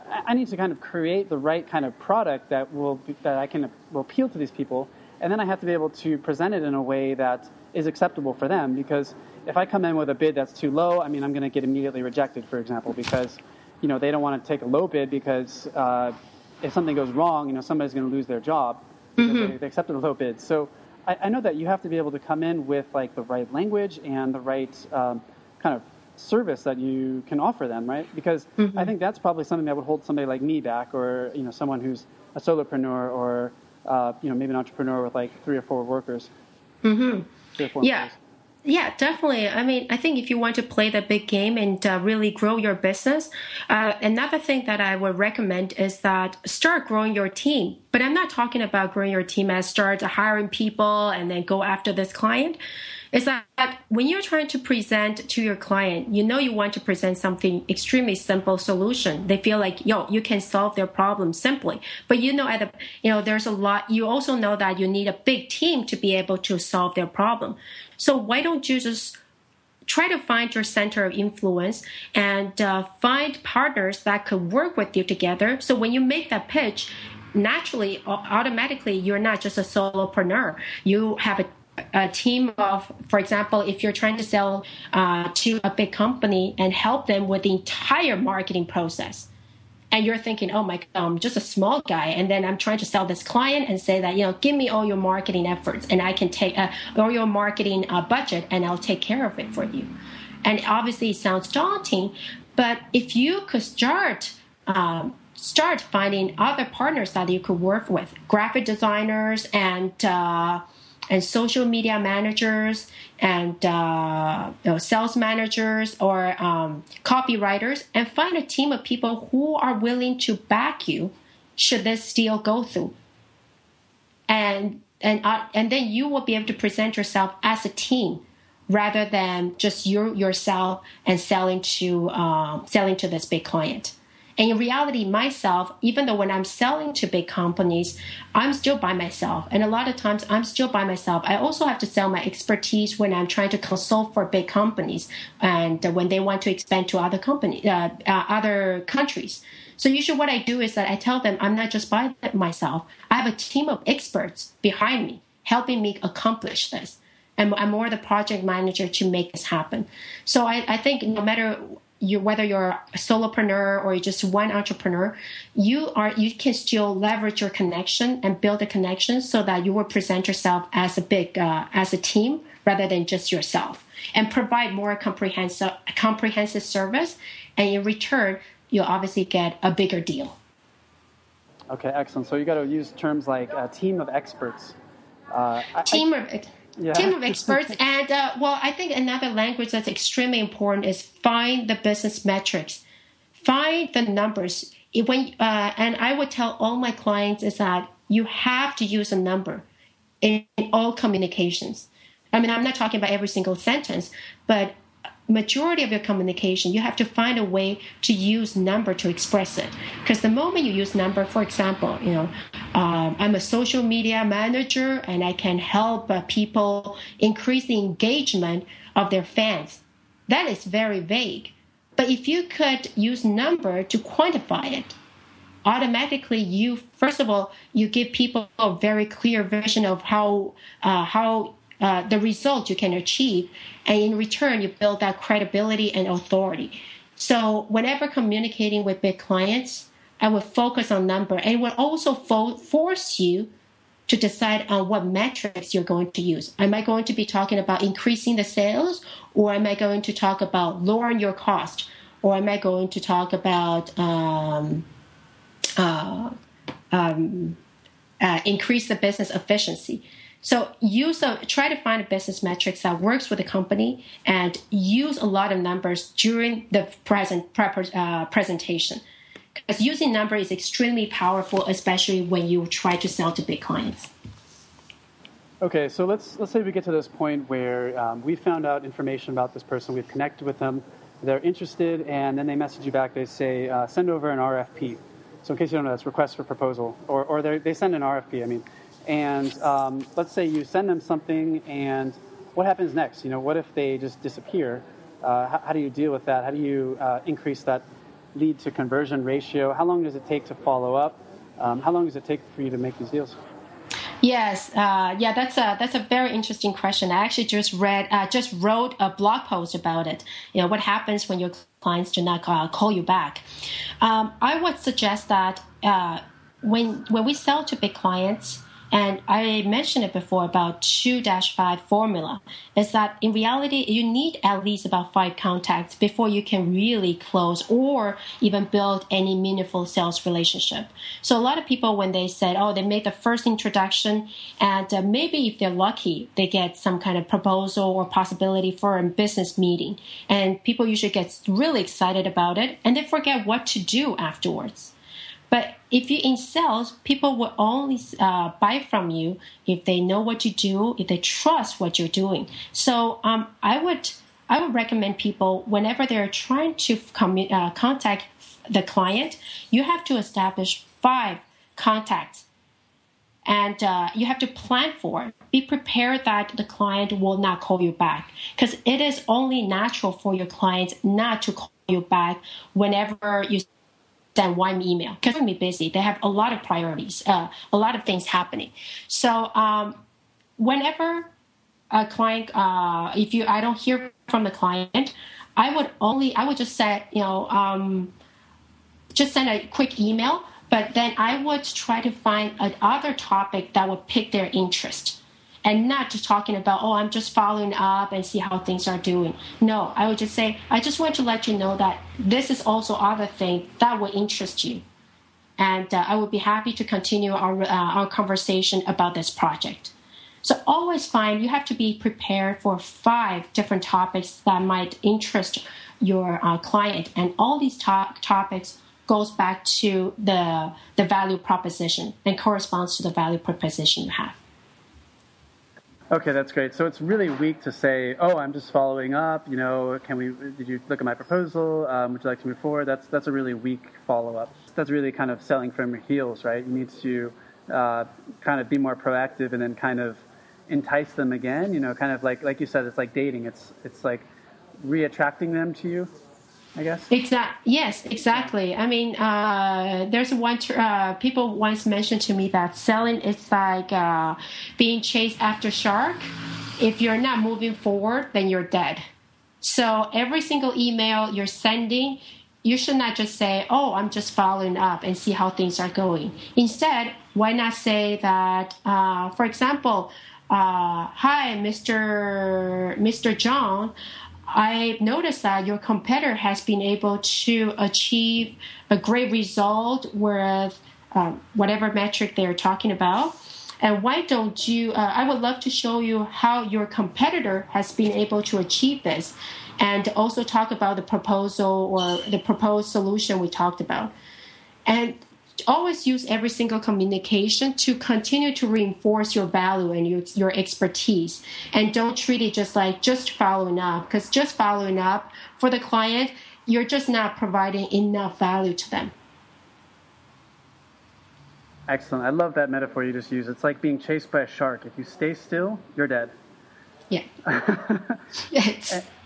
S1: I need to kind of create the right kind of product that will be, that I can will appeal to these people, and then I have to be able to present it in a way that is acceptable for them. Because if I come in with a bid that's too low, I mean I'm going to get immediately rejected, for example, because you know they don't want to take a low bid because uh, if something goes wrong, you know somebody's going to lose their job. Mm-hmm. They, they accepted a low bid. So I, I, know that you have to be able to come in with like the right language and the right um, kind of service that you can offer them, right? Because mm-hmm. I think that's probably something that would hold somebody like me back, or you know, someone who's a solopreneur, or uh, you know, maybe an entrepreneur with like three or four workers.
S2: Mm-hmm. Three or four yeah. Employees. Yeah, definitely. I mean, I think if you want to play the big game and uh, really grow your business, uh, another thing that I would recommend is that start growing your team. But I'm not talking about growing your team as start hiring people and then go after this client is that when you're trying to present to your client, you know you want to present something extremely simple solution. They feel like, yo, you can solve their problem simply. But you know, at the, you know, there's a lot, you also know that you need a big team to be able to solve their problem. So why don't you just try to find your center of influence and uh, find partners that could work with you together. So when you make that pitch, naturally, automatically, you're not just a solopreneur. You have a a team of, for example, if you're trying to sell uh, to a big company and help them with the entire marketing process, and you're thinking, oh my I'm just a small guy, and then I'm trying to sell this client and say that, you know, give me all your marketing efforts, and I can take uh, all your marketing uh, budget, and I'll take care of it for you. And obviously, it sounds daunting, but if you could start. Um, start finding other partners that you could work with graphic designers and uh, and social media managers and uh, you know, sales managers or um, copywriters and find a team of people who are willing to back you should this deal go through. And and uh, and then you will be able to present yourself as a team rather than just you yourself and selling to um, selling to this big client and in reality, myself, even though when I'm selling to big companies, I'm still by myself. And a lot of times I'm still by myself. I also have to sell my expertise when I'm trying to consult for big companies and when they want to expand to other company, uh, uh, other countries. So usually what I do is that I tell them I'm not just by myself. I have a team of experts behind me helping me accomplish this. And I'm more the project manager to make this happen. So I, I think no matter you whether you're a solopreneur or you're just one entrepreneur, you are you can still leverage your connection and build a connection so that you will present yourself as a big uh, as a team rather than just yourself and provide more comprehensive comprehensive service. And in return you'll obviously get a bigger deal.
S1: Okay excellent. So you got to use terms like a team of experts.
S2: Uh, team I, of yeah. team of experts. and uh, well, I think another language that's extremely important is find the business metrics, find the numbers. When uh, and I would tell all my clients is that you have to use a number in, in all communications. I mean, I'm not talking about every single sentence, but majority of your communication, you have to find a way to use number to express it. Because the moment you use number, for example, you know, um, I'm a social media manager and I can help uh, people increase the engagement of their fans. That is very vague. But if you could use number to quantify it, automatically you first of all you give people a very clear vision of how uh, how uh, the result you can achieve. And in return, you build that credibility and authority. So whenever communicating with big clients, I would focus on number and it will also fo- force you to decide on what metrics you're going to use. Am I going to be talking about increasing the sales or am I going to talk about lowering your cost or am I going to talk about um, uh, um, uh, increase the business efficiency? So use a try to find a business metrics that works with the company and use a lot of numbers during the present uh, presentation. Because using number is extremely powerful, especially when you try to sell to big clients.
S1: Okay, so let's let's say we get to this point where um, we found out information about this person, we've connected with them, they're interested, and then they message you back. They say, uh, "Send over an RFP." So in case you don't know, that's request for proposal, or or they send an RFP. I mean, and um, let's say you send them something, and what happens next? You know, what if they just disappear? Uh, how, how, do you deal with that? How do you uh, increase that lead to conversion ratio? How long does it take to follow up? Um, how long does it take for you to make these deals?
S2: Yes, uh, yeah, that's a that's a very interesting question. I actually just read, uh, just wrote a blog post about it. You know, what happens when your clients do not call, call you back? Um, I would suggest that uh, when when we sell to big clients, and I mentioned it before about 2 5 formula is that in reality, you need at least about five contacts before you can really close or even build any meaningful sales relationship. So a lot of people, when they said, oh, they made the first introduction and uh, maybe if they're lucky, they get some kind of proposal or possibility for a business meeting. And people usually get really excited about it and they forget what to do afterwards. But if you're in sales, people will only uh, buy from you if they know what you do, if they trust what you're doing. So um, I would I would recommend people whenever they're trying to commu- uh, contact the client, you have to establish five contacts, and uh, you have to plan for it. Be prepared that the client will not call you back because it is only natural for your clients not to call you back whenever you send one email because they're busy. They have a lot of priorities, uh, a lot of things happening. So um, whenever a client, uh, if you I don't hear from the client, I would only I would just say you know um, just send a quick email. But then I would try to find another topic that would pick their interest and not just talking about, oh, I'm just following up and see how things are doing. No, I would just say, I just want to let you know that this is also other thing that will interest you. And uh, I would be happy to continue our, uh, our conversation about this project. So always find you have to be prepared for five different topics that might interest your uh, client. And all these to- topics goes back to the, the value proposition and corresponds to the value proposition you have.
S1: Okay, that's great. So it's really weak to say, "Oh, I'm just following up." You know, can we? Did you look at my proposal? Um, would you like to move forward? That's that's a really weak follow up. That's really kind of selling from your heels, right? You need to uh, kind of be more proactive and then kind of entice them again. You know, kind of like like you said, it's like dating. It's it's like reattracting them to you. I guess.
S2: Exactly. Yes, exactly. I mean, uh, there's one. Uh, people once mentioned to me that selling is like uh, being chased after shark. If you're not moving forward, then you're dead. So every single email you're sending, you should not just say, "Oh, I'm just following up and see how things are going." Instead, why not say that? Uh, for example, uh, "Hi, Mr. Mr. John." I noticed that your competitor has been able to achieve a great result with um, whatever metric they're talking about. And why don't you? Uh, I would love to show you how your competitor has been able to achieve this, and also talk about the proposal or the proposed solution we talked about. And always use every single communication to continue to reinforce your value and your, your expertise and don't treat it just like just following up because just following up for the client you're just not providing enough value to them
S1: Excellent. I love that metaphor you just used. It's like being chased by a shark. If you stay still, you're dead.
S2: Yeah.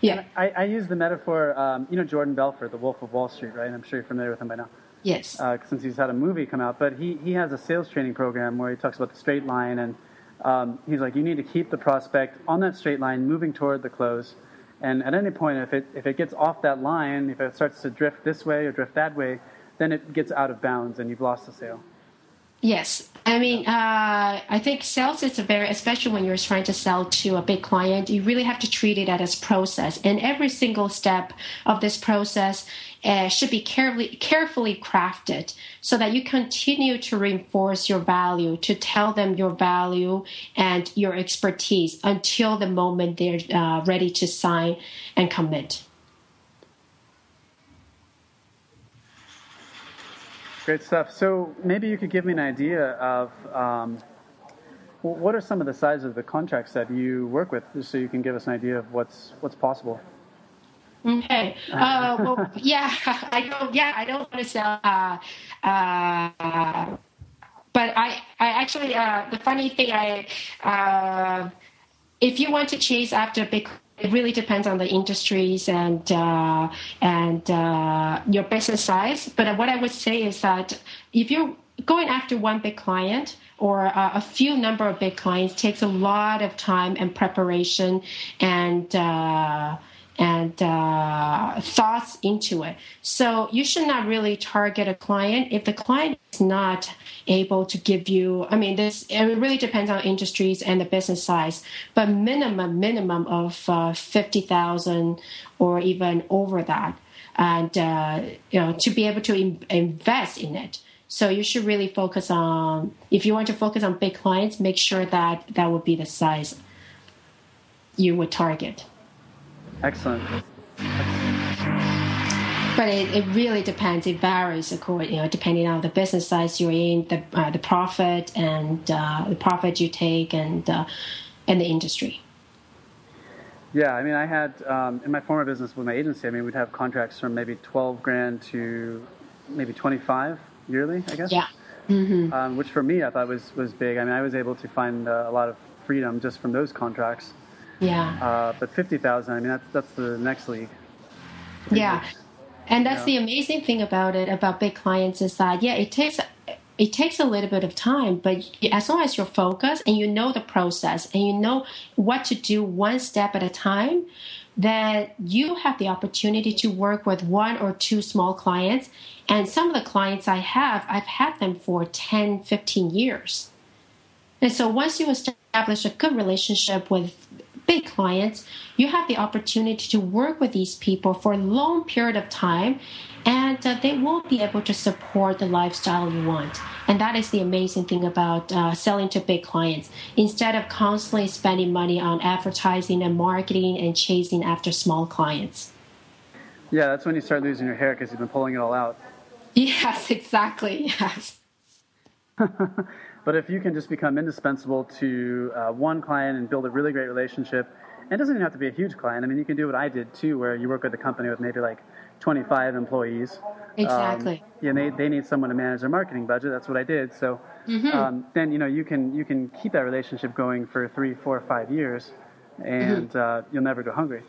S2: yeah.
S1: I, I, use the metaphor, um, you know, Jordan Belfort, the Wolf of Wall Street, right? I'm sure you're familiar with him by now.
S2: Yes.
S1: Uh, since he's had a movie come out, but he, he has a sales training program where he talks about the straight line, and um, he's like, you need to keep the prospect on that straight line, moving toward the close. And at any point, if it if it gets off that line, if it starts to drift this way or drift that way, then it gets out of bounds, and you've lost the sale.
S2: Yes, I mean, uh, I think sales is a very, especially when you're trying to sell to a big client, you really have to treat it as a process, and every single step of this process uh, should be carefully carefully crafted so that you continue to reinforce your value, to tell them your value and your expertise until the moment they're uh, ready to sign and commit.
S1: Great stuff. So maybe you could give me an idea of um, what are some of the sizes of the contracts that you work with, just so you can give us an idea of what's what's possible.
S2: Okay. Uh, well, yeah, I don't. Yeah, I don't want to sell. Uh, uh, but I, I actually, uh, the funny thing, I, uh, if you want to chase after big it really depends on the industries and uh, and uh, your business size. But what I would say is that if you're going after one big client or uh, a few number of big clients takes a lot of time and preparation and uh, and uh, thoughts into it. So you should not really target a client if the client is not able to give you. I mean, this it really depends on industries and the business size, but minimum minimum of uh, fifty thousand or even over that, and uh, you know to be able to in- invest in it. So you should really focus on if you want to focus on big clients, make sure that that would be the size you would target.
S1: Excellent.
S2: But it, it really depends. It varies according, you know, depending on the business size you're in, the uh, the profit and uh, the profit you take, and uh, and the industry.
S1: Yeah, I mean, I had um, in my former business with my agency. I mean, we'd have contracts from maybe twelve grand to maybe twenty five yearly. I guess.
S2: Yeah. Mm-hmm.
S1: Um, which for me, I thought was was big. I mean, I was able to find uh, a lot of freedom just from those contracts.
S2: Yeah.
S1: Uh, but fifty thousand, I mean, that's that's the next league.
S2: Yeah, and that's the amazing thing about it about big clients is that yeah, it takes it takes a little bit of time, but as long as you're focused and you know the process and you know what to do one step at a time, then you have the opportunity to work with one or two small clients. And some of the clients I have, I've had them for 10, 15 years. And so once you establish a good relationship with big clients, you have the opportunity to work with these people for a long period of time and uh, they will be able to support the lifestyle you want. And that is the amazing thing about uh, selling to big clients. Instead of constantly spending money on advertising and marketing and chasing after small clients.
S1: Yeah, that's when you start losing your hair because you've been pulling it all out.
S2: Yes, exactly. Yes.
S1: But if you can just become indispensable to uh, one client and build a really great relationship, and it doesn't even have to be a huge client. I mean, you can do what I did too, where you work with a company with maybe like 25 employees.
S2: Exactly. Um,
S1: yeah, they, they need someone to manage their marketing budget. That's what I did. So mm-hmm. um, then you know you can you can keep that relationship going for three, four, five years, and mm-hmm. uh, you'll never go hungry.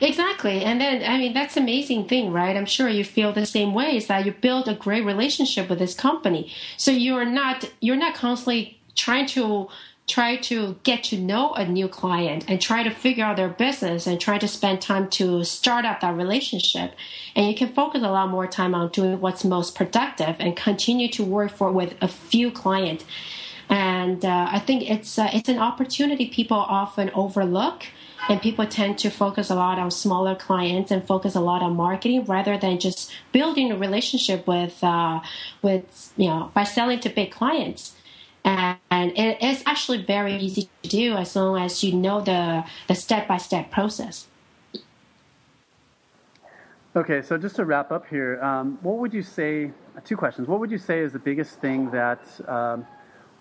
S2: Exactly. And then, I mean, that's amazing thing, right? I'm sure you feel the same way is that you build a great relationship with this company. So you're not, you're not constantly trying to try to get to know a new client and try to figure out their business and try to spend time to start up that relationship and you can focus a lot more time on doing what's most productive and continue to work for with a few clients and uh, i think it's uh, it's an opportunity people often overlook and people tend to focus a lot on smaller clients and focus a lot on marketing rather than just building a relationship with uh, with you know by selling to big clients And, and it is actually very easy to do as long as you know the the step by step process.
S1: Okay, so just to wrap up here, um, what would you say? Two questions. What would you say is the biggest thing that um,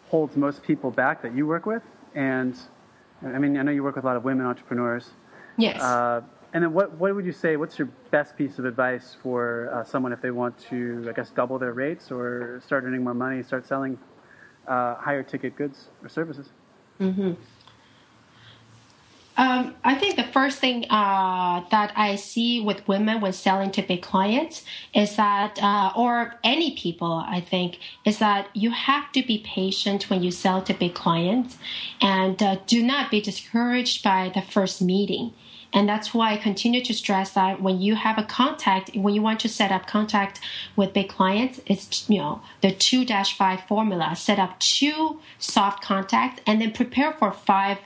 S1: holds most people back that you work with? And I mean, I know you work with a lot of women entrepreneurs.
S2: Yes.
S1: Uh, and then what, what would you say, what's your best piece of advice for uh, someone if they want to, I guess, double their rates or start earning more money, start selling uh, higher ticket goods or services?
S2: Mm-hmm. Um, I think the first thing uh, that I see with women when selling to big clients is that, uh, or any people, I think, is that you have to be patient when you sell to big clients and uh, do not be discouraged by the first meeting. And that's why I continue to stress that when you have a contact, when you want to set up contact with big clients, it's, you know, the two dash five formula. Set up two soft contacts and then prepare for five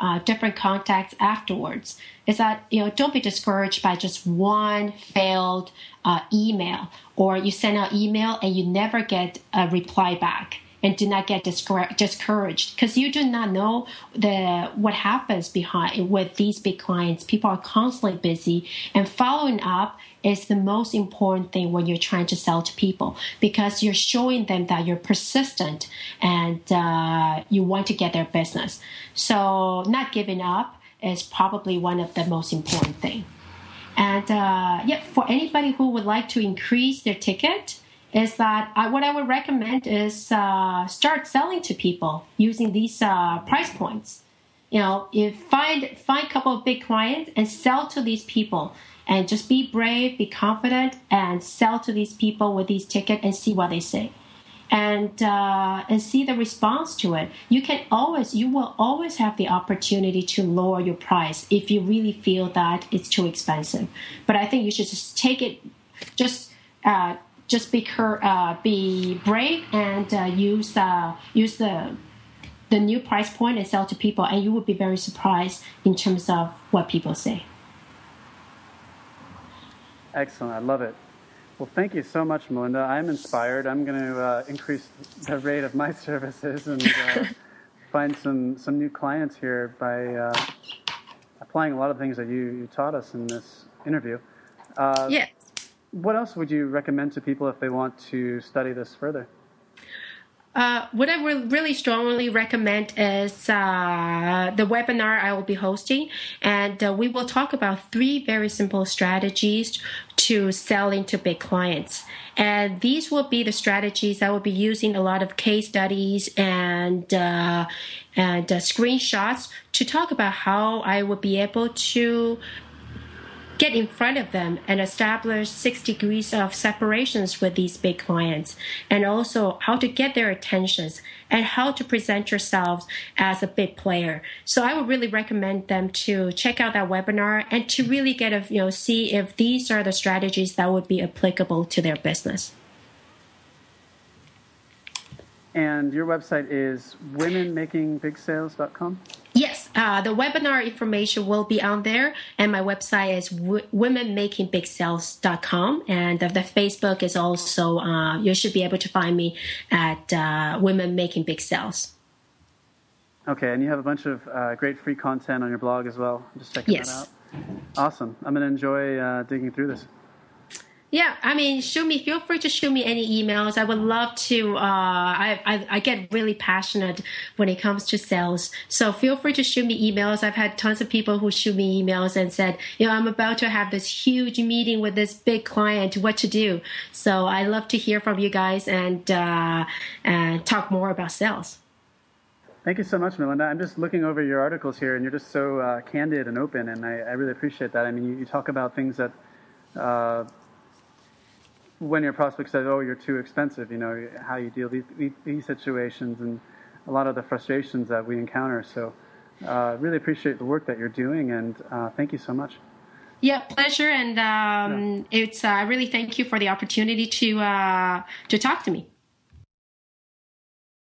S2: uh, different contacts afterwards. Is that, you know, don't be discouraged by just one failed uh, email or you send an email and you never get a reply back and do not get discouraged because you do not know the what happens behind with these big clients. People are constantly busy, and following up is the most important thing when you're trying to sell to people because you're showing them that you're persistent and uh, you want to get their business. So, not giving up is probably one of the most important thing. And uh, yeah, for anybody who would like to increase their ticket, is that I, what I would recommend is uh, start selling to people using these uh, price points. You know, you find find a couple of big clients and sell to these people, and just be brave, be confident, and sell to these people with these tickets and see what they say, and uh, and see the response to it. You can always, you will always have the opportunity to lower your price if you really feel that it's too expensive. But I think you should just take it, just uh, just be uh, be brave and uh, use uh, use the the new price point and sell to people, and you will be very surprised in terms of what people say.
S1: Excellent, I love it. Well, thank you so much, Melinda. I'm inspired. I'm going to uh, increase the rate of my services and uh, find some some new clients here by uh, applying a lot of things that you, you taught us in this interview.
S2: yeah
S1: what else would you recommend to people if they want to study this further?
S2: Uh, what I would really strongly recommend is uh, the webinar I will be hosting, and uh, we will talk about three very simple strategies to selling to big clients. And these will be the strategies I will be using a lot of case studies and uh, and uh, screenshots to talk about how I would be able to get in front of them and establish six degrees of separations with these big clients and also how to get their attentions and how to present yourselves as a big player. So I would really recommend them to check out that webinar and to really get a, you know, see if these are the strategies that would be applicable to their business.
S1: And your website is womenmakingbigsales.com?
S2: Yes, uh, the webinar information will be on there, and my website is w- womenmakingbigsales.com, and the, the, Facebook is also, uh, you should be able to find me at uh, Women Making Big Sales.
S1: Okay, and you have a bunch of uh, great free content on your blog as well. Just checking
S2: yes.
S1: that out. Awesome. I'm going to enjoy uh, digging through this.
S2: Yeah, I mean, shoot me. Feel free to shoot me any emails. I would love to. Uh, I, I, I get really passionate when it comes to sales, so feel free to shoot me emails. I've had tons of people who shoot me emails and said, you know, I'm about to have this huge meeting with this big client. What to do? So I love to hear from you guys and uh, and talk more about sales.
S1: Thank you so much, Melinda. I'm just looking over your articles here, and you're just so uh, candid and open, and I, I, really appreciate that. I mean, you, you talk about things that uh, when your prospect says, "Oh, you're too expensive," you know how you deal these, these situations and a lot of the frustrations that we encounter. So, uh, really appreciate the work that you're doing, and uh, thank you so much.
S2: Yeah, pleasure, and um, yeah. it's. Uh, I really thank you for the opportunity to uh, to talk to me.